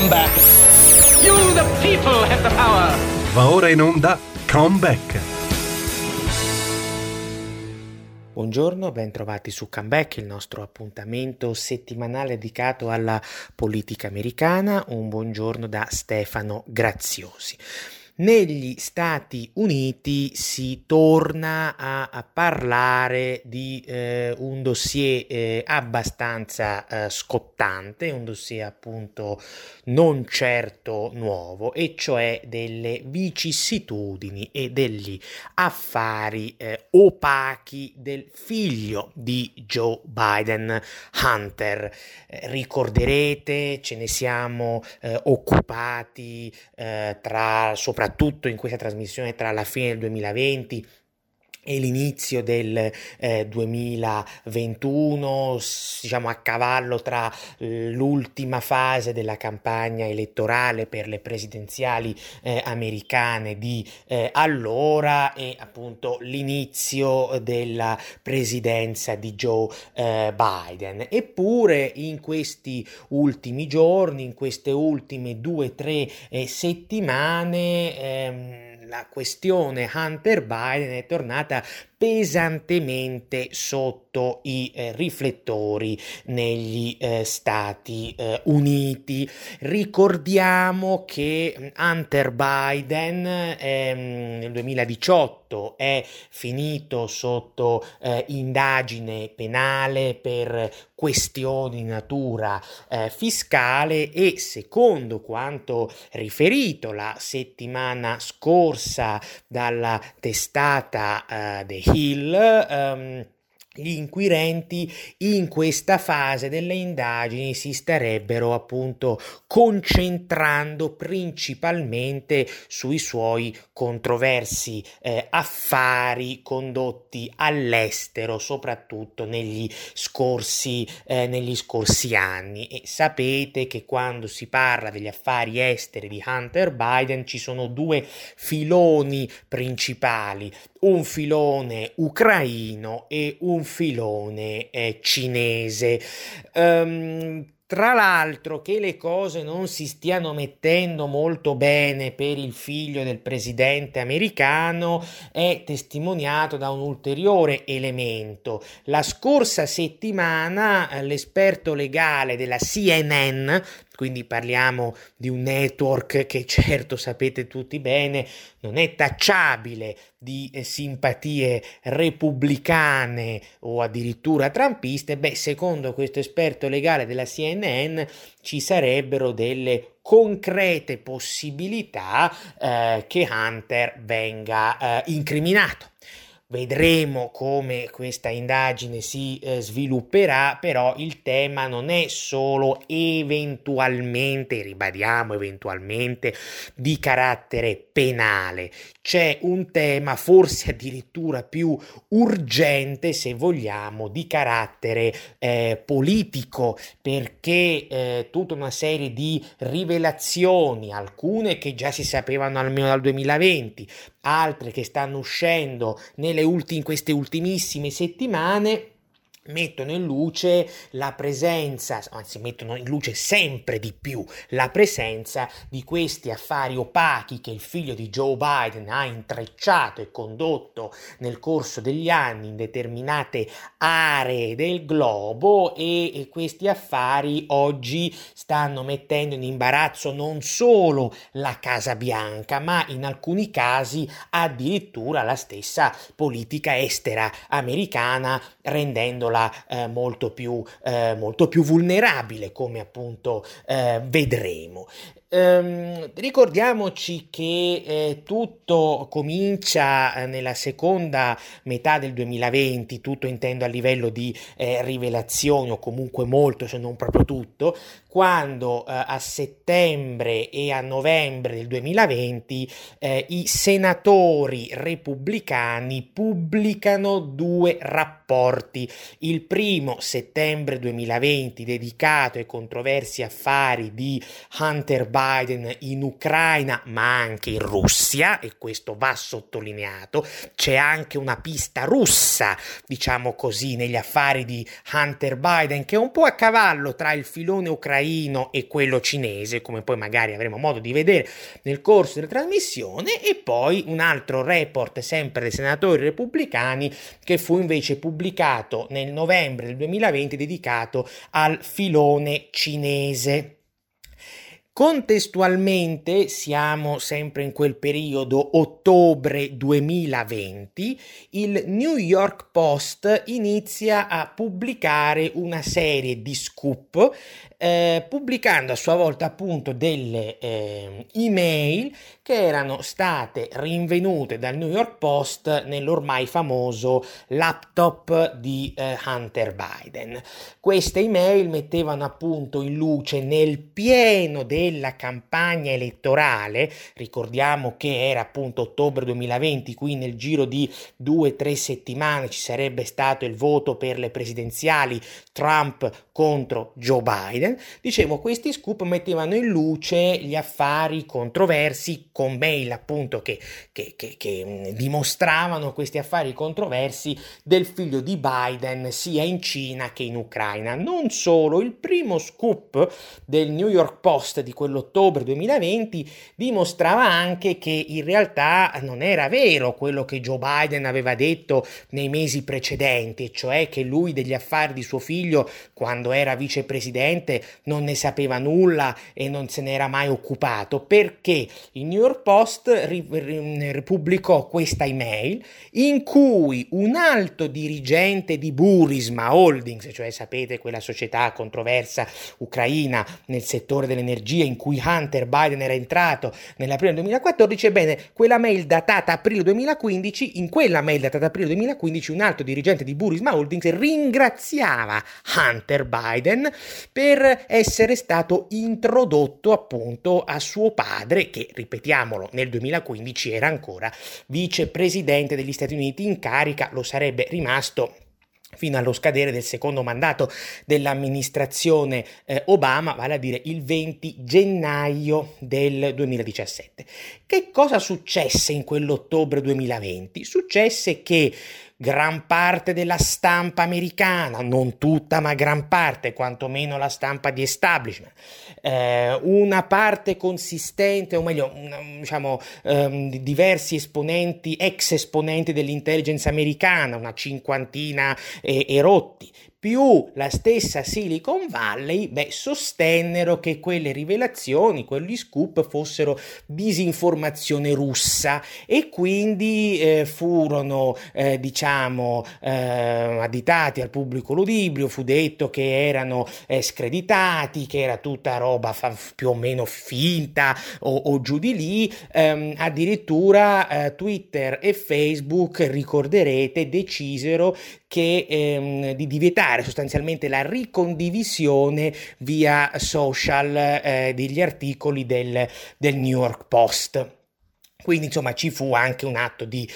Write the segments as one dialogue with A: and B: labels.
A: Comeback.
B: You, the people, have the power.
C: Va ora in onda Comeback.
D: Buongiorno, ben trovati su Comeback, il nostro appuntamento settimanale dedicato alla politica americana. Un buongiorno da Stefano Graziosi. Negli Stati Uniti si torna a, a parlare di eh, un dossier eh, abbastanza eh, scottante, un dossier appunto non certo nuovo, e cioè delle vicissitudini e degli affari eh, opachi del figlio di Joe Biden, Hunter. Eh, ricorderete, ce ne siamo eh, occupati tra soprattutto soprattutto in questa trasmissione tra la fine del 2020 e l'inizio del eh, 2021, diciamo a cavallo tra l'ultima fase della campagna elettorale per le presidenziali eh, americane di eh, allora e appunto l'inizio della presidenza di Joe eh, Biden. Eppure in questi ultimi giorni, in queste ultime due o tre eh, settimane, ehm, la questione Hunter Biden è tornata pesantemente sotto i eh, riflettori negli eh, Stati eh, Uniti. Ricordiamo che Hunter Biden ehm, nel 2018 è finito sotto eh, indagine penale per questioni di natura eh, fiscale e secondo quanto riferito la settimana scorsa dalla testata eh, The Hill, um, gli inquirenti in questa fase delle indagini si starebbero appunto concentrando principalmente sui suoi controversi eh, affari condotti all'estero, soprattutto negli scorsi, eh, negli scorsi anni. E sapete che quando si parla degli affari esteri di Hunter Biden ci sono due filoni principali, un filone ucraino e un filone eh, cinese. Um, tra l'altro che le cose non si stiano mettendo molto bene per il figlio del presidente americano è testimoniato da un ulteriore elemento. La scorsa settimana eh, l'esperto legale della CNN quindi parliamo di un network che certo sapete tutti bene non è tacciabile di eh, simpatie repubblicane o addirittura trumpiste, beh, secondo questo esperto legale della CNN ci sarebbero delle concrete possibilità eh, che Hunter venga eh, incriminato. Vedremo come questa indagine si eh, svilupperà, però il tema non è solo eventualmente, ribadiamo eventualmente, di carattere penale, c'è un tema forse addirittura più urgente, se vogliamo, di carattere eh, politico, perché eh, tutta una serie di rivelazioni, alcune che già si sapevano almeno dal 2020, altre che stanno uscendo nelle ultime, in queste ultimissime settimane, mettono in luce la presenza, anzi mettono in luce sempre di più la presenza di questi affari opachi che il figlio di Joe Biden ha intrecciato e condotto nel corso degli anni in determinate aree del globo e, e questi affari oggi stanno mettendo in imbarazzo non solo la Casa Bianca ma in alcuni casi addirittura la stessa politica estera americana rendendola eh, molto, più, eh, molto più vulnerabile, come appunto eh, vedremo. Um, ricordiamoci che eh, tutto comincia eh, nella seconda metà del 2020, tutto intendo a livello di eh, rivelazioni o comunque molto se non proprio tutto, quando eh, a settembre e a novembre del 2020 eh, i senatori repubblicani pubblicano due rapporti. Il primo, settembre 2020, dedicato ai controversi affari di Hunter Biden Biden in Ucraina ma anche in Russia e questo va sottolineato. C'è anche una pista russa, diciamo così, negli affari di Hunter Biden che è un po' a cavallo tra il filone ucraino e quello cinese, come poi magari avremo modo di vedere nel corso della trasmissione, e poi un altro report sempre dei senatori repubblicani che fu invece pubblicato nel novembre del 2020 dedicato al filone cinese. Contestualmente siamo sempre in quel periodo ottobre 2020, il New York Post inizia a pubblicare una serie di scoop eh, pubblicando a sua volta appunto delle eh, email che erano state rinvenute dal New York Post nell'ormai famoso laptop di eh, Hunter Biden. Queste email mettevano appunto in luce nel pieno della campagna elettorale, ricordiamo che era appunto ottobre 2020, qui nel giro di due o tre settimane ci sarebbe stato il voto per le presidenziali Trump contro Joe Biden. Dicevo, questi scoop mettevano in luce gli affari controversi con mail appunto che, che, che, che dimostravano questi affari controversi del figlio di Biden sia in Cina che in Ucraina. Non solo, il primo scoop del New York Post di quell'ottobre 2020 dimostrava anche che in realtà non era vero quello che Joe Biden aveva detto nei mesi precedenti, cioè che lui degli affari di suo figlio quando era vicepresidente non ne sapeva nulla e non se ne era mai occupato perché il New York Post pubblicò questa email in cui un alto dirigente di Burisma Holdings, cioè sapete quella società controversa ucraina nel settore dell'energia in cui Hunter Biden era entrato nell'aprile 2014, ebbene quella mail datata aprile 2015, in quella mail datata aprile 2015 un alto dirigente di Burisma Holdings ringraziava Hunter Biden Biden essere stato introdotto appunto a suo padre, che ripetiamolo nel 2015 era ancora vicepresidente degli Stati Uniti in carica, lo sarebbe rimasto fino allo scadere del secondo mandato dell'amministrazione eh, Obama, vale a dire il 20 gennaio del 2017. Che cosa successe in quell'ottobre 2020? Successe che gran parte della stampa americana, non tutta ma gran parte, quantomeno la stampa di establishment, eh, una parte consistente, o meglio, diciamo, ehm, diversi esponenti, ex esponenti dell'intelligence americana, una cinquantina e, e rotti, più la stessa Silicon Valley, beh, sostennero che quelle rivelazioni, quegli scoop fossero disinformazione russa e quindi eh, furono, eh, diciamo, eh, additati al pubblico ludibrio, fu detto che erano eh, screditati, che era tutta roba fa- più o meno finta o, o giù di lì, ehm, addirittura eh, Twitter e Facebook, ricorderete, decisero che, ehm, di, di vietare sostanzialmente la ricondivisione via social eh, degli articoli del, del New York Post. Quindi insomma ci fu anche un atto di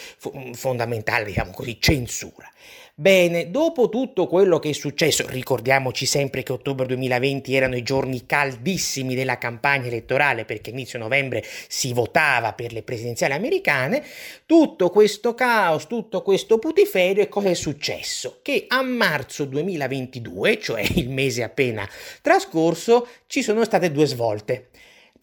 D: fondamentale, diciamo così, censura. Bene, dopo tutto quello che è successo, ricordiamoci sempre che ottobre 2020 erano i giorni caldissimi della campagna elettorale perché inizio novembre si votava per le presidenziali americane, tutto questo caos, tutto questo putiferio e cosa è successo? Che a marzo 2022, cioè il mese appena trascorso, ci sono state due svolte.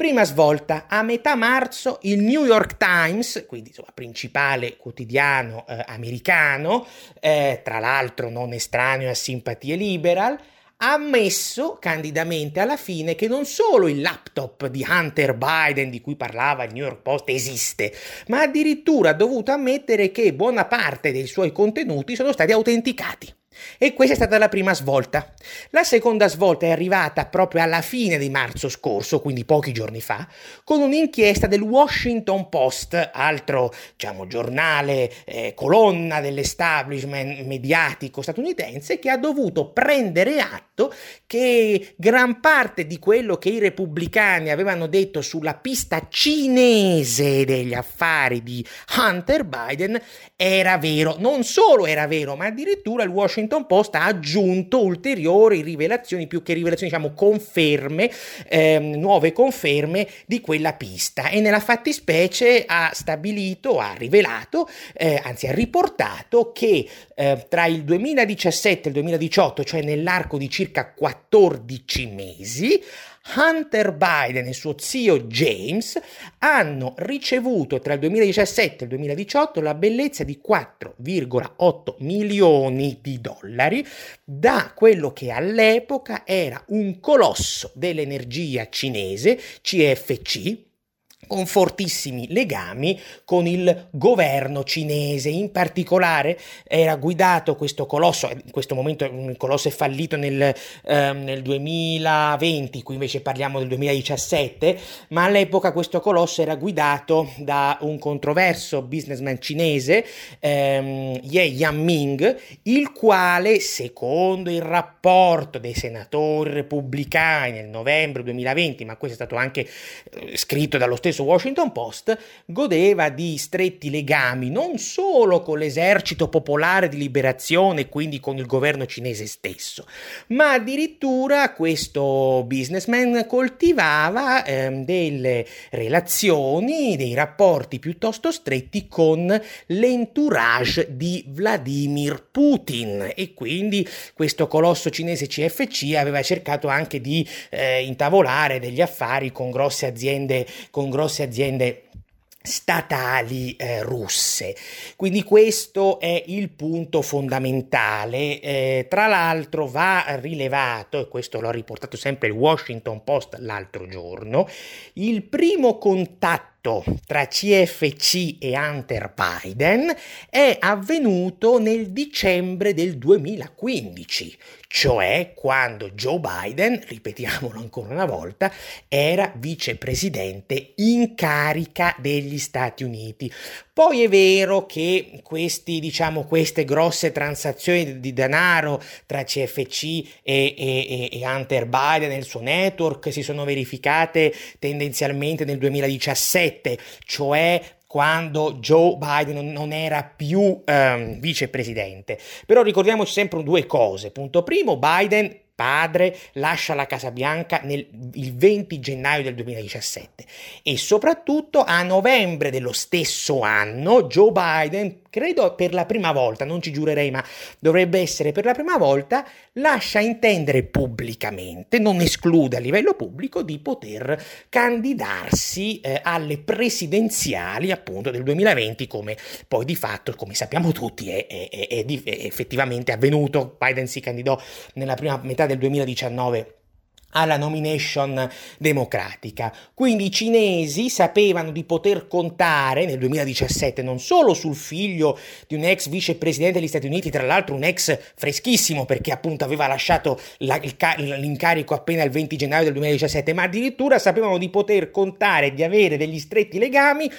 D: Prima svolta, a metà marzo il New York Times, quindi insomma, principale quotidiano eh, americano, eh, tra l'altro non estraneo a simpatie liberal, ha ammesso candidamente alla fine che non solo il laptop di Hunter Biden di cui parlava il New York Post esiste, ma addirittura ha dovuto ammettere che buona parte dei suoi contenuti sono stati autenticati. E questa è stata la prima svolta. La seconda svolta è arrivata proprio alla fine di marzo scorso, quindi pochi giorni fa, con un'inchiesta del Washington Post, altro diciamo, giornale eh, colonna dell'establishment mediatico statunitense, che ha dovuto prendere atto che gran parte di quello che i repubblicani avevano detto sulla pista cinese degli affari di Hunter Biden era vero. Non solo era vero, ma addirittura il Washington Washington Post ha aggiunto ulteriori rivelazioni, più che rivelazioni, diciamo conferme, ehm, nuove conferme di quella pista. E nella fattispecie ha stabilito, ha rivelato, eh, anzi ha riportato che eh, tra il 2017 e il 2018, cioè nell'arco di circa 14 mesi, Hunter Biden e suo zio James hanno ricevuto tra il 2017 e il 2018 la bellezza di 4,8 milioni di dollari da quello che all'epoca era un colosso dell'energia cinese, CFC, con fortissimi legami con il governo cinese. In particolare era guidato questo colosso, in questo momento il colosso è fallito nel, eh, nel 2020, qui invece parliamo del 2017, ma all'epoca questo colosso era guidato da un controverso businessman cinese, ehm, Ye Yanming, il quale, secondo il rapporto dei senatori repubblicani nel novembre 2020, ma questo è stato anche eh, scritto dallo stesso stesso Washington Post, godeva di stretti legami non solo con l'esercito popolare di liberazione, quindi con il governo cinese stesso, ma addirittura questo businessman coltivava eh, delle relazioni, dei rapporti piuttosto stretti con l'entourage di Vladimir Putin. E quindi questo colosso cinese CFC aveva cercato anche di eh, intavolare degli affari con grosse aziende, con grosse grosse aziende statali eh, russe. Quindi questo è il punto fondamentale. Eh, tra l'altro va rilevato, e questo l'ha riportato sempre il Washington Post l'altro giorno, il primo contatto tra CFC e Hunter Biden è avvenuto nel dicembre del 2015, cioè quando Joe Biden, ripetiamolo ancora una volta, era vicepresidente in carica degli Stati Uniti. Poi è vero che questi, diciamo, queste grosse transazioni di denaro tra CFC e, e, e Hunter Biden e il suo network si sono verificate tendenzialmente nel 2017, cioè quando Joe Biden non era più um, vicepresidente. Però ricordiamoci sempre due cose. Punto primo, Biden padre lascia la Casa Bianca nel, il 20 gennaio del 2017 e soprattutto a novembre dello stesso anno Joe Biden, credo per la prima volta, non ci giurerei ma dovrebbe essere per la prima volta, lascia intendere pubblicamente, non esclude a livello pubblico di poter candidarsi eh, alle presidenziali appunto del 2020 come poi di fatto, come sappiamo tutti, è, è, è, è effettivamente avvenuto. Biden si candidò nella prima metà del 2019 alla nomination democratica. Quindi i cinesi sapevano di poter contare nel 2017 non solo sul figlio di un ex vicepresidente degli Stati Uniti, tra l'altro un ex freschissimo perché appunto aveva lasciato la, il, l'incarico appena il 20 gennaio del 2017, ma addirittura sapevano di poter contare, di avere degli stretti legami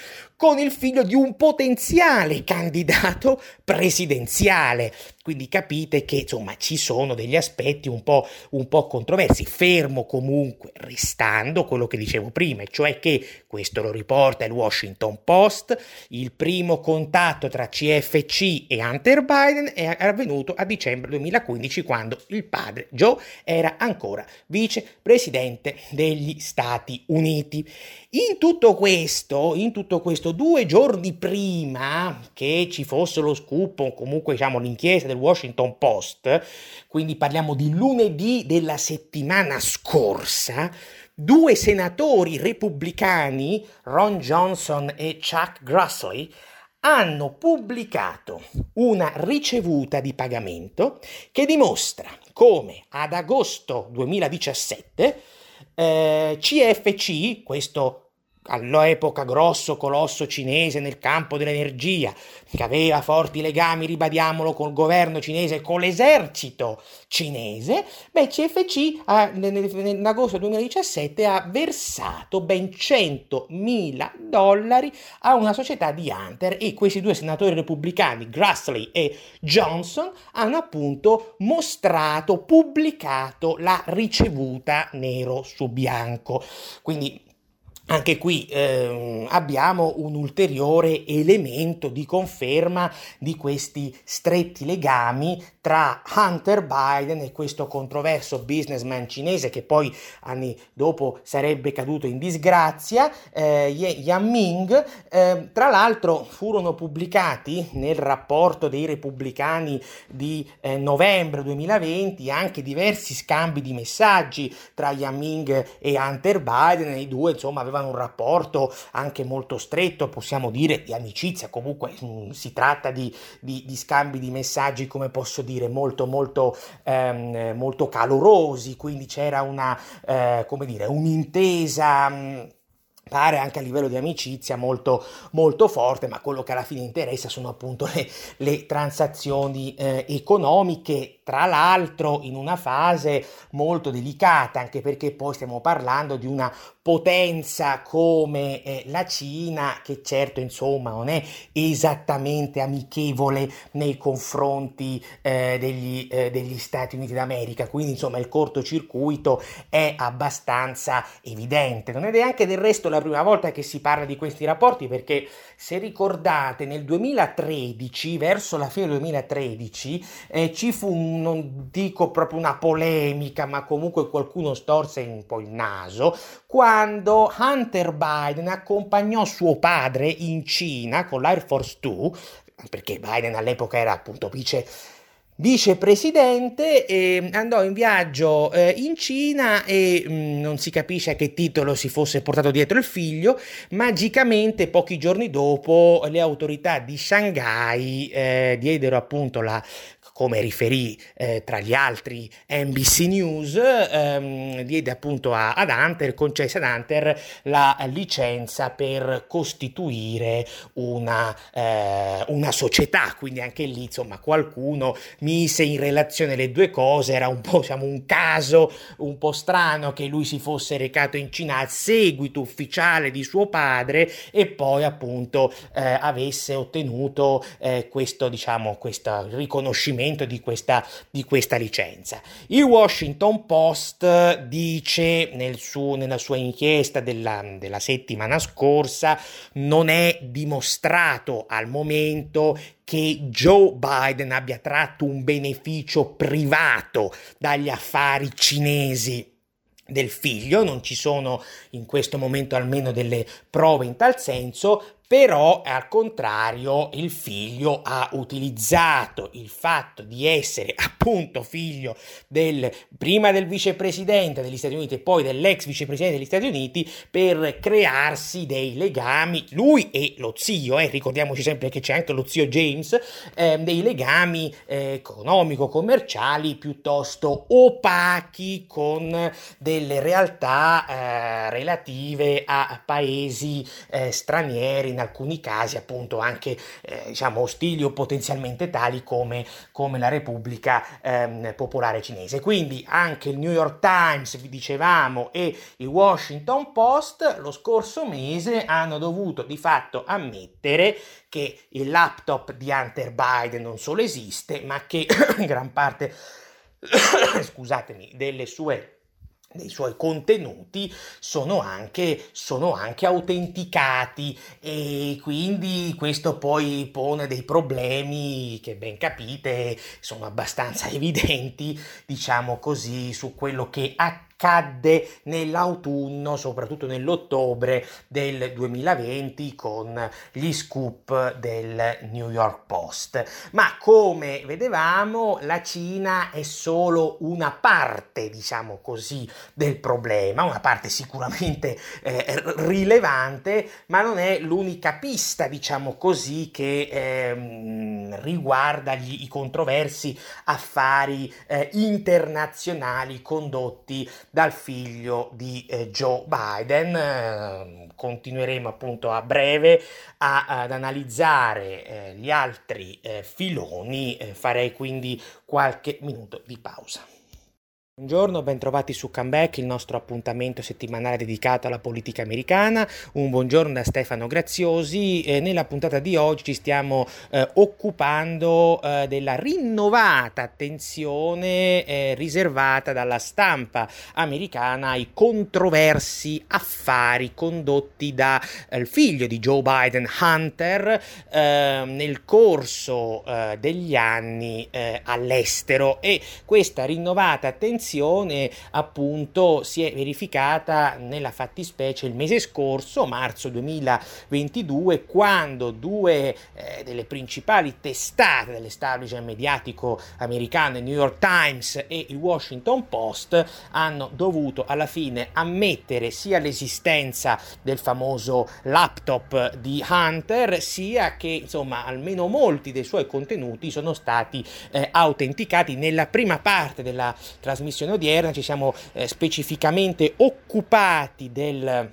D: con il figlio di un potenziale candidato presidenziale. Quindi capite che insomma ci sono degli aspetti un po', un po' controversi, fermo comunque restando quello che dicevo prima, cioè che, questo lo riporta il Washington Post, il primo contatto tra CFC e Hunter Biden è avvenuto a dicembre 2015 quando il padre Joe era ancora vicepresidente degli Stati Uniti. In tutto questo, in tutto questo, due giorni prima che ci fosse lo scoop o comunque diciamo l'inchiesta del Washington Post, quindi parliamo di lunedì della settimana scorsa, due senatori repubblicani, Ron Johnson e Chuck Grassley, hanno pubblicato una ricevuta di pagamento che dimostra come ad agosto 2017 eh, CFC, questo all'epoca grosso colosso cinese nel campo dell'energia, che aveva forti legami, ribadiamolo, col governo cinese e con l'esercito cinese, beh, CFC a, nell'agosto 2017 ha versato ben 100 mila dollari a una società di Hunter e questi due senatori repubblicani, Grassley e Johnson, hanno appunto mostrato, pubblicato la ricevuta nero su bianco. Quindi anche qui eh, abbiamo un ulteriore elemento di conferma di questi stretti legami tra Hunter Biden e questo controverso businessman cinese che poi anni dopo sarebbe caduto in disgrazia, eh, Yang Ming. Eh, tra l'altro furono pubblicati nel rapporto dei repubblicani di eh, novembre 2020 anche diversi scambi di messaggi tra Yang Ming e Hunter Biden, i due insomma avevano avevano un rapporto anche molto stretto, possiamo dire di amicizia, comunque mh, mm, si tratta di, di, di, scambi di messaggi, come posso dire, molto molto, ehm, molto calorosi, quindi c'era una, eh, come dire, un'intesa... Mh, mm, pare anche a livello di amicizia molto, molto forte, ma quello che alla fine interessa sono appunto le, le transazioni eh, economiche, tra l'altro in una fase molto delicata, anche perché poi stiamo parlando di una potenza come eh, la Cina, che certo insomma non è esattamente amichevole nei confronti eh, degli, eh, degli, Stati Uniti d'America, quindi insomma il cortocircuito è abbastanza evidente. Non è neanche del resto la prima volta che si parla di questi rapporti, perché se ricordate nel 2013, verso la fine del 2013, eh, ci fu, non dico proprio una polemica, ma comunque qualcuno storse un po' il naso, quando Hunter Biden accompagnò suo padre in Cina con l'Air Force 2, perché Biden all'epoca era appunto vice vicepresidente e andò in viaggio eh, in Cina e mh, mm, non si capisce a che titolo si fosse portato dietro il figlio, magicamente pochi giorni dopo le autorità di Shanghai eh, diedero appunto la come riferì eh, tra gli altri NBC News, ehm, diede appunto a, ad Hunter, concesse ad Hunter la licenza per costituire una, eh, una società, quindi anche lì insomma qualcuno mise in relazione le due cose, era un po' diciamo, un caso un po' strano che lui si fosse recato in Cina a seguito ufficiale di suo padre e poi appunto eh, avesse ottenuto eh, questo diciamo questo riconoscimento di questa, di questa licenza. Il Washington Post dice nel suo, nella sua inchiesta della, della settimana scorsa non è dimostrato al momento che Joe Biden abbia tratto un beneficio privato dagli affari cinesi del figlio, non ci sono in questo momento almeno delle prove in tal senso, però al contrario il figlio ha utilizzato il fatto di essere appunto figlio del prima del vicepresidente degli Stati Uniti e poi dell'ex vicepresidente degli Stati Uniti per crearsi dei legami, lui e lo zio, eh, ricordiamoci sempre che c'è anche lo zio James, eh, dei legami eh, economico-commerciali piuttosto opachi con delle realtà eh, relative a paesi eh, stranieri alcuni casi appunto anche eh, diciamo ostili o potenzialmente tali come, come la Repubblica ehm, Popolare Cinese. Quindi anche il New York Times, vi dicevamo, e il Washington Post lo scorso mese hanno dovuto di fatto ammettere che il laptop di Hunter Biden non solo esiste, ma che gran parte scusatemi, delle sue dei suoi contenuti sono anche, sono anche autenticati e quindi questo poi pone dei problemi che ben capite sono abbastanza evidenti diciamo così su quello che accade accadde nell'autunno, soprattutto nell'ottobre del 2020 con gli scoop del New York Post. Ma come vedevamo, la Cina è solo una parte, diciamo così, del problema, una parte sicuramente eh, rilevante, ma non è l'unica pista, diciamo così, che eh, riguarda gli, i controversi affari eh, internazionali condotti dal figlio di eh, Joe Biden. Eh, continueremo appunto a breve a, ad analizzare eh, gli altri eh, filoni, eh, farei quindi qualche minuto di pausa. Buongiorno, bentrovati su Comeback, il nostro appuntamento settimanale dedicato alla politica americana. Un buongiorno da Stefano Graziosi. Eh, nella puntata di oggi ci stiamo eh, occupando eh, della rinnovata attenzione eh, riservata dalla stampa americana ai controversi affari condotti dal eh, figlio di Joe Biden, Hunter, eh, nel corso degli anni all'estero e questa rinnovata attenzione situazione appunto si è verificata nella fattispecie il mese scorso, marzo 2022, quando due eh, delle principali testate dell'establishment mediatico americano, il New York Times e il Washington Post, hanno dovuto alla fine ammettere sia l'esistenza del famoso laptop di Hunter, sia che insomma almeno molti dei suoi contenuti sono stati eh, autenticati nella prima parte della trasmissione trasmissione odierna ci siamo eh, specificamente occupati del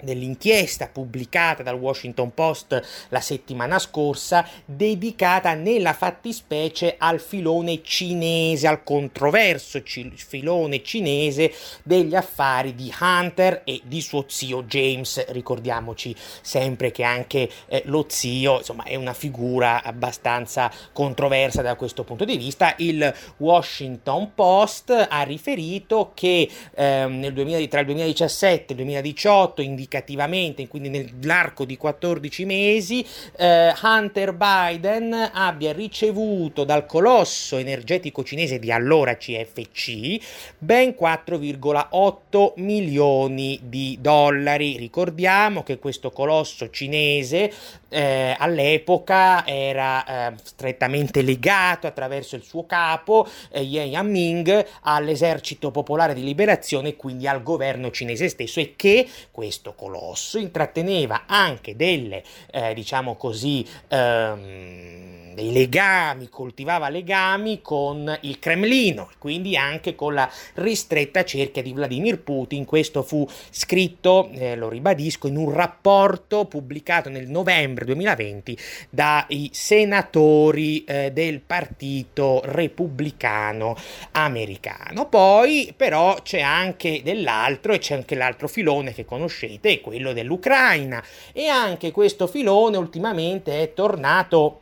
D: dell'inchiesta pubblicata dal Washington Post la settimana scorsa dedicata nella fattispecie al filone cinese, al controverso c- filone cinese degli affari di Hunter e di suo zio James. Ricordiamoci sempre che anche eh, lo zio insomma, è una figura abbastanza controversa da questo punto di vista. Il Washington Post ha riferito che eh, nel 2000, tra il 2017 e il 2018 indica indicativamente, quindi nell'arco di 14 mesi, eh, Hunter Biden abbia ricevuto dal colosso energetico cinese di allora CFC ben 4,8 milioni di dollari. Ricordiamo che questo colosso cinese eh, all'epoca era eh, strettamente legato attraverso il suo capo, eh, Ye Yanming, all'esercito popolare di liberazione e quindi al governo cinese stesso e che questo colosso intratteneva anche delle, eh, diciamo così, ehm, dei legami, coltivava legami con il Cremlino, quindi anche con la ristretta cerchia di Vladimir Putin. Questo fu scritto, eh, lo ribadisco, in un rapporto pubblicato nel novembre 2020 dai senatori eh, del Partito Repubblicano Americano. Poi però c'è anche dell'altro e c'è anche l'altro filone che conoscete, quello dell'Ucraina. E anche questo filone ultimamente è tornato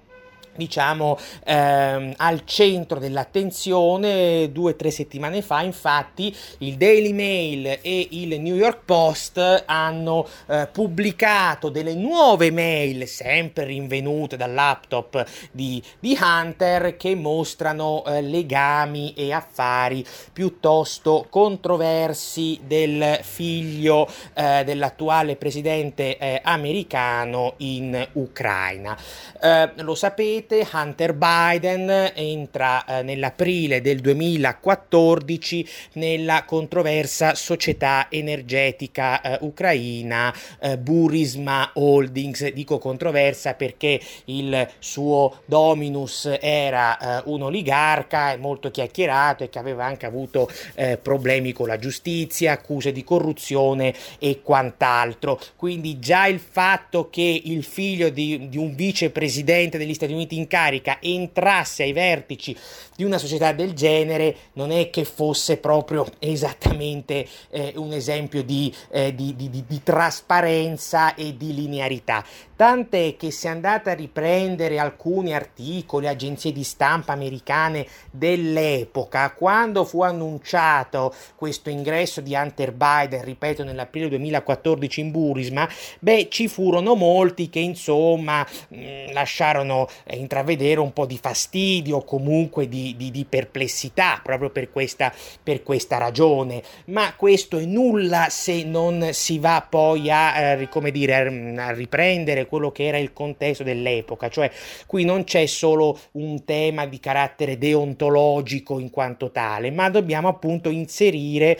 D: diciamo ehm, al centro dell'attenzione due o tre settimane fa. Infatti il Daily Mail e il New York Post hanno eh, pubblicato delle nuove mail sempre rinvenute dal laptop di, di Hunter che mostrano eh, legami e affari piuttosto controversi del figlio eh, dell'attuale presidente eh, americano in Ucraina. Eh, lo sapete sapete, Hunter Biden entra eh, nell'aprile del 2014 nella controversa società energetica eh, ucraina eh, Burisma Holdings. Dico controversa perché il suo dominus era eh, un oligarca molto chiacchierato e che aveva anche avuto eh, problemi con la giustizia, accuse di corruzione e quant'altro. Quindi già il fatto che il figlio di, di un vicepresidente degli Stati Uniti in carica entrasse ai vertici di una società del genere non è che fosse proprio esattamente eh, un esempio di, eh, di, di, di, trasparenza e di linearità. Tant'è che si è andata a riprendere alcuni articoli, agenzie di stampa americane dell'epoca, quando fu annunciato questo ingresso di Hunter Biden, ripeto, nell'aprile 2014 in Burisma, beh, ci furono molti che insomma mh, mm, lasciarono eh, intravedere un po' di fastidio, comunque di, di, di perplessità, proprio per questa, per questa, ragione. Ma questo è nulla se non si va poi a, eh, come dire, a riprendere quello che era il contesto dell'epoca, cioè qui non c'è solo un tema di carattere deontologico in quanto tale, ma dobbiamo appunto inserire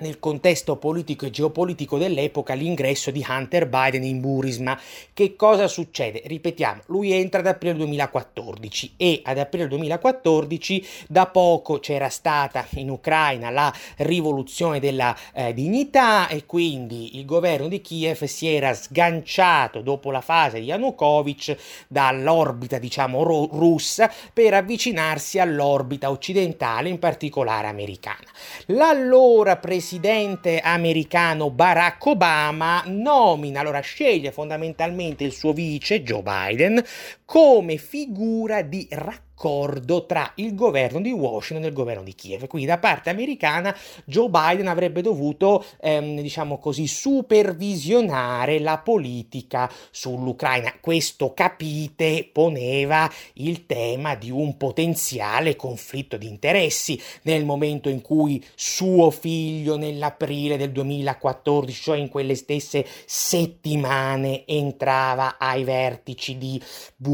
D: nel contesto politico e geopolitico dell'epoca l'ingresso di Hunter Biden in Burisma. Che cosa succede? Ripetiamo, lui entra ad aprile 2014 e ad aprile 2014 da poco c'era stata in Ucraina la rivoluzione della eh, dignità e quindi il governo di Kiev si era sganciato dopo la fase di Yanukovych dall'orbita diciamo ro- russa per avvicinarsi all'orbita occidentale, in particolare americana. L'allora presidente presidente americano Barack Obama nomina, allora sceglie fondamentalmente il suo vice Joe Biden come figura di racconto accordo tra il governo di Washington e il governo di Kiev. Quindi da parte americana Joe Biden avrebbe dovuto, ehm, diciamo così, supervisionare la politica sull'Ucraina. Questo, capite, poneva il tema di un potenziale conflitto di interessi nel momento in cui suo figlio nell'aprile del 2014, cioè in quelle stesse settimane, entrava ai vertici di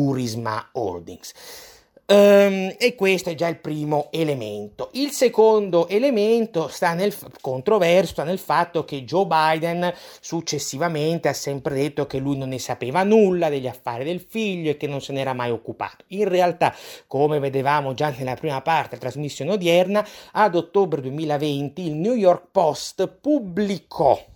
D: Burisma Holdings. Um, e questo è già il primo elemento. Il secondo elemento sta nel controverso, sta nel fatto che Joe Biden successivamente ha sempre detto che lui non ne sapeva nulla degli affari del figlio e che non se n'era mai occupato. In realtà, come vedevamo già nella prima parte della trasmissione odierna, ad ottobre 2020 il New York Post pubblicò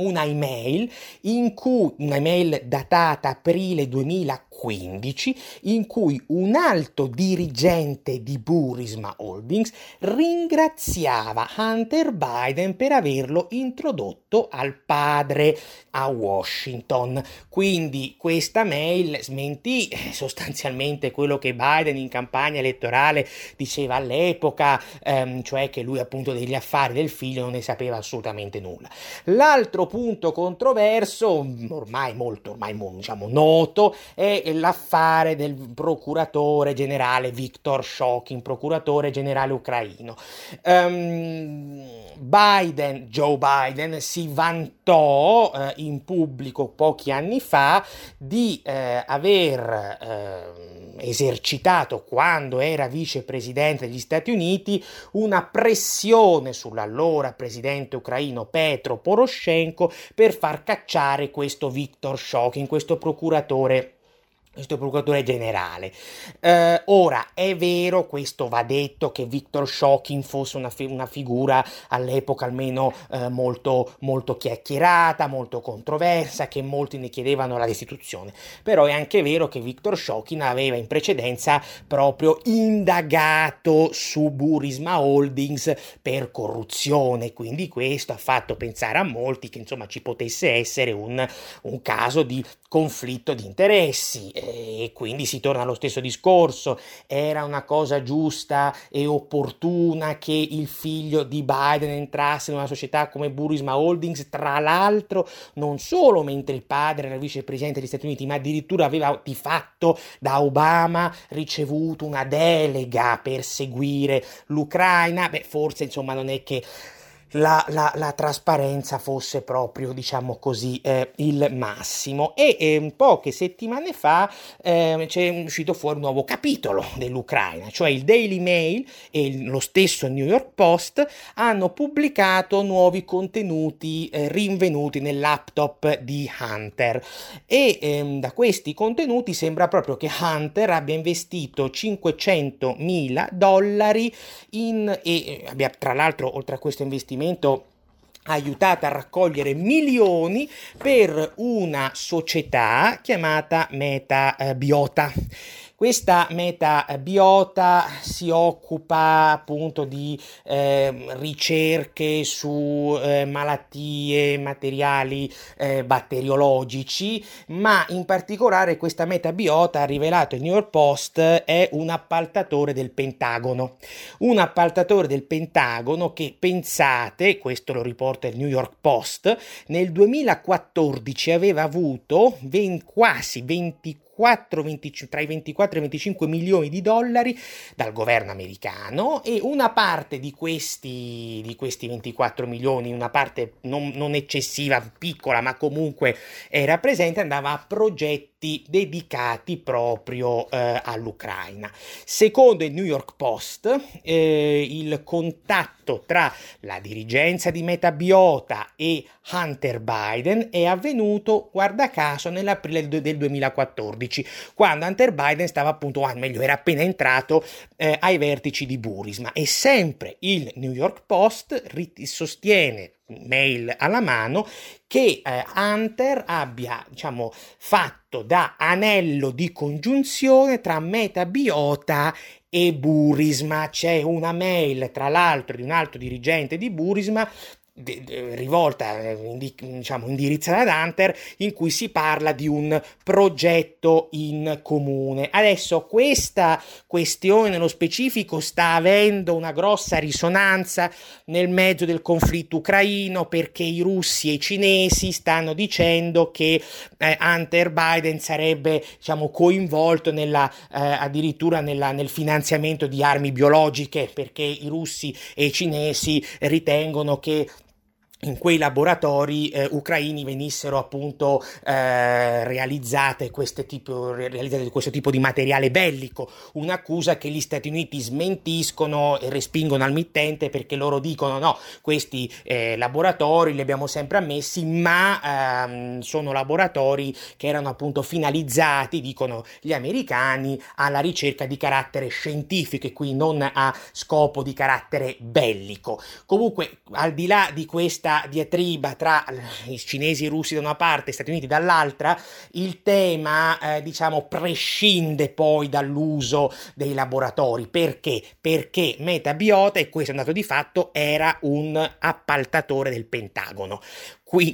D: una email in cui una email datata aprile 2015 2015 in cui un alto dirigente di Burisma Holdings ringraziava Hunter Biden per averlo introdotto al padre a Washington. Quindi questa mail smentì eh, sostanzialmente quello che Biden in campagna elettorale diceva all'epoca, ehm, cioè che lui appunto degli affari del figlio non ne sapeva assolutamente nulla. L'altro punto controverso, ormai molto ormai diciamo noto, è l'affare del procuratore generale Viktor Shokin, procuratore generale ucraino. Um, Biden, Joe Biden, si vantò eh, in pubblico pochi anni fa di eh, aver eh, esercitato quando era vicepresidente degli Stati Uniti una pressione sull'allora presidente ucraino Petro Poroshenko per far cacciare questo Viktor Shokin, questo procuratore questo procuratore generale. Eh, ora, è vero, questo va detto, che Victor Shocking fosse una, fi- una figura all'epoca almeno eh, molto, molto chiacchierata, molto controversa, che molti ne chiedevano la destituzione. Però è anche vero che Victor Shocking aveva in precedenza proprio indagato su Burisma Holdings per corruzione, quindi questo ha fatto pensare a molti che insomma ci potesse essere un, un caso di conflitto di interessi e quindi si torna allo stesso discorso. Era una cosa giusta e opportuna che il figlio di Biden entrasse in una società come Burisma Holdings, tra l'altro non solo mentre il padre era vicepresidente degli Stati Uniti, ma addirittura aveva di fatto da Obama ricevuto una delega per seguire l'Ucraina. Beh, forse insomma non è che la, la, la, trasparenza fosse proprio, diciamo così, eh, il massimo. E eh, poche settimane fa eh, c'è uscito fuori un nuovo capitolo dell'Ucraina, cioè il Daily Mail e il, lo stesso New York Post hanno pubblicato nuovi contenuti eh, rinvenuti nel laptop di Hunter e ehm, da questi contenuti sembra proprio che Hunter abbia investito 500 mila dollari in, e abbia tra l'altro oltre a questo investimento investimento aiutata a raccogliere milioni per una società chiamata Meta eh, Biota. Questa metabiota si occupa appunto di eh, ricerche su eh, malattie materiali eh, batteriologici, ma in particolare questa metabiota, ha rivelato il New York Post, è un appaltatore del Pentagono. Un appaltatore del Pentagono che pensate, questo lo riporta il New York Post, nel 2014 aveva avuto 20, quasi 24 24, 20, tra i 24 e i 25 milioni di dollari dal governo americano e una parte di questi, di questi 24 milioni, una parte non, non eccessiva, piccola, ma comunque era presente, andava a progetti dedicati proprio eh, all'Ucraina. Secondo il New York Post, eh, il contatto tra la dirigenza di Metabiota e Hunter Biden è avvenuto, guarda caso, nell'aprile del 2014, quando Hunter Biden stava appunto, ah, meglio, era appena entrato eh, ai vertici di Burisma. E sempre il New York Post rit- sostiene mail alla mano che eh, Hunter abbia diciamo fatto da anello di congiunzione tra Metabiota e Burisma c'è una mail tra l'altro di un altro dirigente di Burisma rivolta, diciamo, indirizzata ad Hunter, in cui si parla di un progetto in comune. Adesso questa questione nello specifico sta avendo una grossa risonanza nel mezzo del conflitto ucraino perché i russi e i cinesi stanno dicendo che eh, Hunter Biden sarebbe diciamo, coinvolto nella, eh, addirittura nella, nel finanziamento di armi biologiche perché i russi e i cinesi ritengono che in quei laboratori eh, ucraini venissero appunto eh, realizzate, tipo, realizzate questo tipo di materiale bellico, un'accusa che gli Stati Uniti smentiscono e respingono al mittente perché loro dicono no, questi eh, laboratori li abbiamo sempre ammessi, ma ehm, sono laboratori che erano appunto finalizzati, dicono gli americani, alla ricerca di carattere scientifico e qui non a scopo di carattere bellico. Comunque, al di là di questa questa diatriba tra i cinesi e i russi da una parte e Stati Uniti dall'altra, il tema, eh, diciamo, prescinde poi dall'uso dei laboratori. Perché? Perché Metabiota, e questo è un dato di fatto, era un appaltatore del Pentagono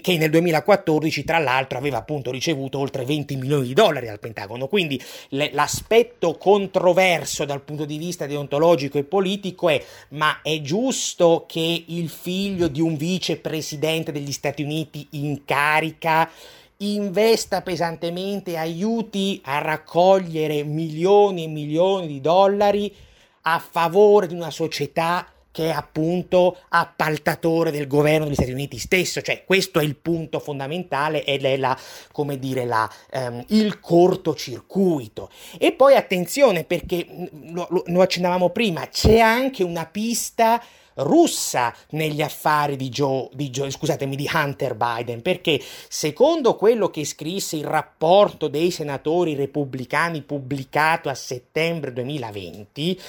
D: che nel 2014 tra l'altro aveva appunto ricevuto oltre 20 milioni di dollari dal Pentagono. Quindi l'aspetto controverso dal punto di vista deontologico e politico è ma è giusto che il figlio di un vicepresidente degli Stati Uniti in carica investa pesantemente aiuti a raccogliere milioni e milioni di dollari a favore di una società che è appunto appaltatore del governo degli Stati Uniti stesso, cioè questo è il punto fondamentale ed è la, come dire, la, um, il cortocircuito. E poi attenzione perché mm, lo, lo, lo accennavamo prima, c'è anche una pista russa negli affari di Joe, di Joe, scusatemi, di Hunter Biden, perché secondo quello che scrisse il rapporto dei senatori repubblicani pubblicato a settembre 2020,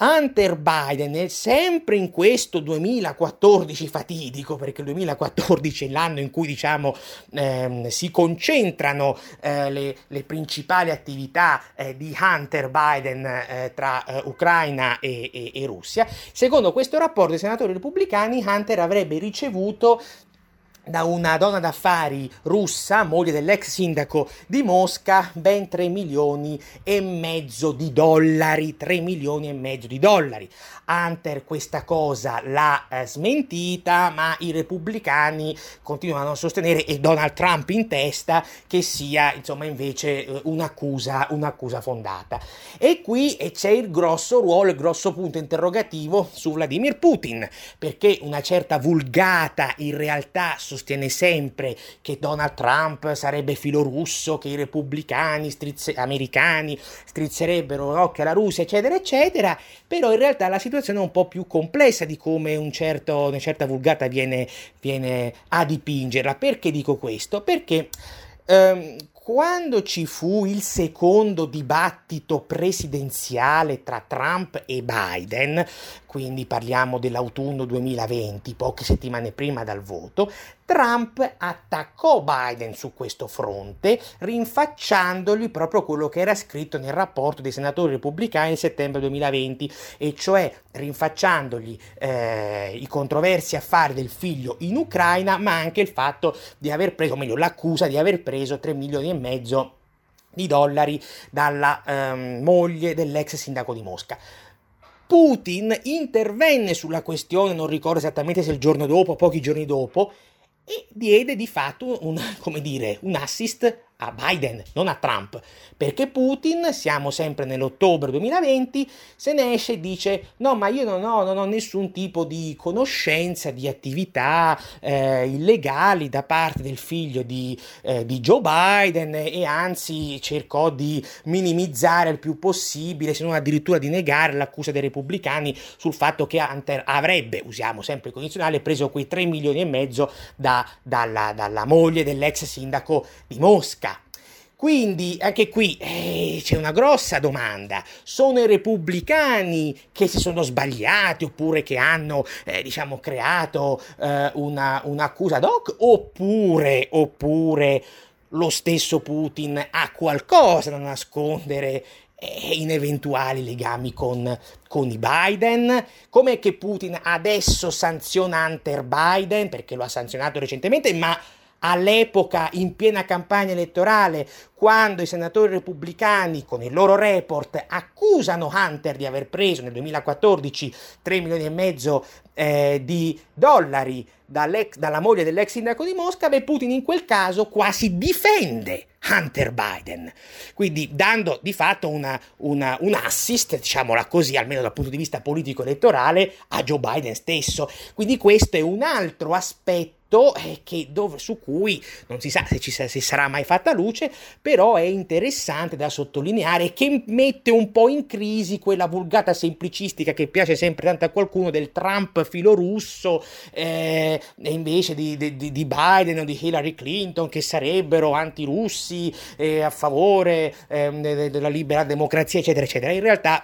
D: Hunter Biden sempre in questo 2014 fatidico, perché il 2014 è l'anno in cui diciamo ehm, si concentrano eh, le, le, principali attività eh, di Hunter Biden eh, tra eh, Ucraina e, e, e Russia. Secondo questo rapporto dei senatori repubblicani, Hunter avrebbe ricevuto da una donna d'affari russa, moglie dell'ex sindaco di Mosca, ben 3 milioni e mezzo di dollari, 3 milioni e mezzo di dollari. Hunter questa cosa l'ha eh, smentita, ma i repubblicani continuano a sostenere, e Donald Trump in testa, che sia insomma invece eh, un'accusa, un'accusa fondata. E qui c'è il grosso ruolo, il grosso punto interrogativo su Vladimir Putin, perché una certa vulgata in realtà sostiene sempre che Donald Trump sarebbe filorusso, che i repubblicani strizze- americani strizzerebbero l'occhio alla Russia, eccetera, eccetera, però in realtà la situazione situazione un po' più complessa di come un certo, una certa vulgata viene, viene a dipingerla. Perché dico questo? Perché ehm, quando ci fu il secondo dibattito presidenziale tra Trump e Biden, quindi parliamo dell'autunno 2020, poche settimane prima dal voto, Trump attaccò Biden su questo fronte, rinfacciandogli proprio quello che era scritto nel rapporto dei senatori repubblicani settembre 2020, e cioè rinfacciandogli eh, i controversi affari del figlio in Ucraina, ma anche il fatto di aver preso, o meglio, l'accusa di aver preso 3 milioni e mezzo di dollari dalla ehm, moglie dell'ex sindaco di Mosca. Putin intervenne sulla questione, non ricordo esattamente se il giorno dopo pochi giorni dopo, e diede di fatto un, dire, un assist a Biden, non a Trump, perché Putin, siamo sempre nell'ottobre 2020, se ne esce e dice no ma io non ho, non ho nessun tipo di conoscenza di attività eh, illegali da parte del figlio di, eh, di Joe Biden e anzi cercò di minimizzare il più possibile, se non addirittura di negare l'accusa dei repubblicani sul fatto che Hunter avrebbe, usiamo sempre il condizionale, preso quei 3 milioni e mezzo da, dalla, dalla moglie dell'ex sindaco di Mosca. Quindi anche qui eh, c'è una grossa domanda. Sono i repubblicani che si sono sbagliati oppure che hanno, eh, diciamo, creato eh, una, un'accusa ad hoc oppure, oppure lo stesso Putin ha qualcosa da nascondere eh, in eventuali legami con, con i Biden. Com'è che Putin adesso sanziona Hunter Biden perché lo ha sanzionato recentemente, ma all'epoca in piena campagna elettorale, quando i senatori repubblicani con il loro report accusano Hunter di aver preso nel 2014 3 milioni e mezzo eh, di dollari dalla moglie dell'ex sindaco di Mosca, beh, Putin in quel caso quasi difende Hunter Biden, quindi dando di fatto una, una, un assist, diciamola così, almeno dal punto di vista politico-elettorale, a Joe Biden stesso. Quindi questo è un altro aspetto eh, dove, su cui non si sa se ci se sarà mai fatta luce, però è interessante da sottolineare che mette un po' in crisi quella vulgata semplicistica che piace sempre tanto a qualcuno del Trump filorusso eh, e invece di, di, di, Biden o di Hillary Clinton che sarebbero antirussi eh, a favore eh, della libera democrazia eccetera eccetera. In realtà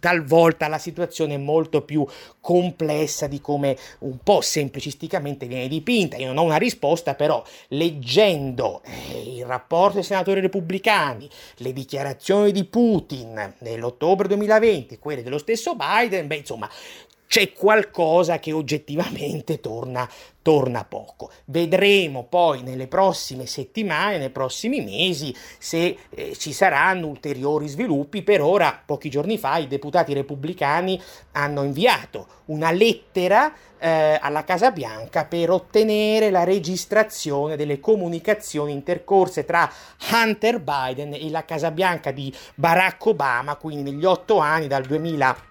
D: talvolta la situazione è molto più complessa di come un po' semplicisticamente viene dipinta. Io non ho una risposta, però leggendo eh, il rapporto dei senatori repubblicani, le dichiarazioni di Putin nell'ottobre 2020, quelle dello stesso Biden, beh, insomma, c'è qualcosa che oggettivamente torna, torna, poco. Vedremo poi nelle prossime settimane, nei prossimi mesi, se eh, ci saranno ulteriori sviluppi. Per ora, pochi giorni fa, i deputati repubblicani hanno inviato una lettera eh, alla Casa Bianca per ottenere la registrazione delle comunicazioni intercorse tra Hunter Biden e la Casa Bianca di Barack Obama, quindi negli otto anni dal 2000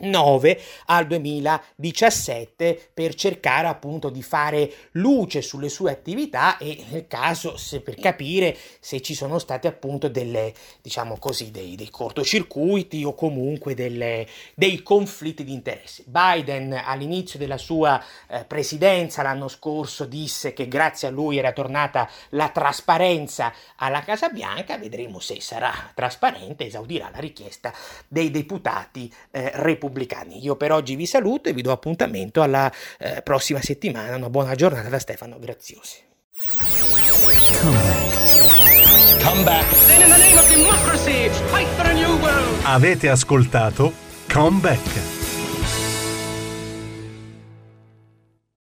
D: 9 al 2017 per cercare appunto di fare luce sulle sue attività e nel caso se, per capire se ci sono state appunto delle diciamo così dei, dei cortocircuiti o comunque delle, dei conflitti di interessi. Biden all'inizio della sua eh, presidenza l'anno scorso disse che grazie a lui era tornata la trasparenza alla Casa Bianca, vedremo se sarà trasparente, esaudirà la richiesta dei deputati eh, repubblicani repubblicani. Io per oggi vi saluto e vi do appuntamento alla eh, prossima settimana. Una buona giornata da Stefano Graziosi.
C: Come back. Avete ascoltato Come Back.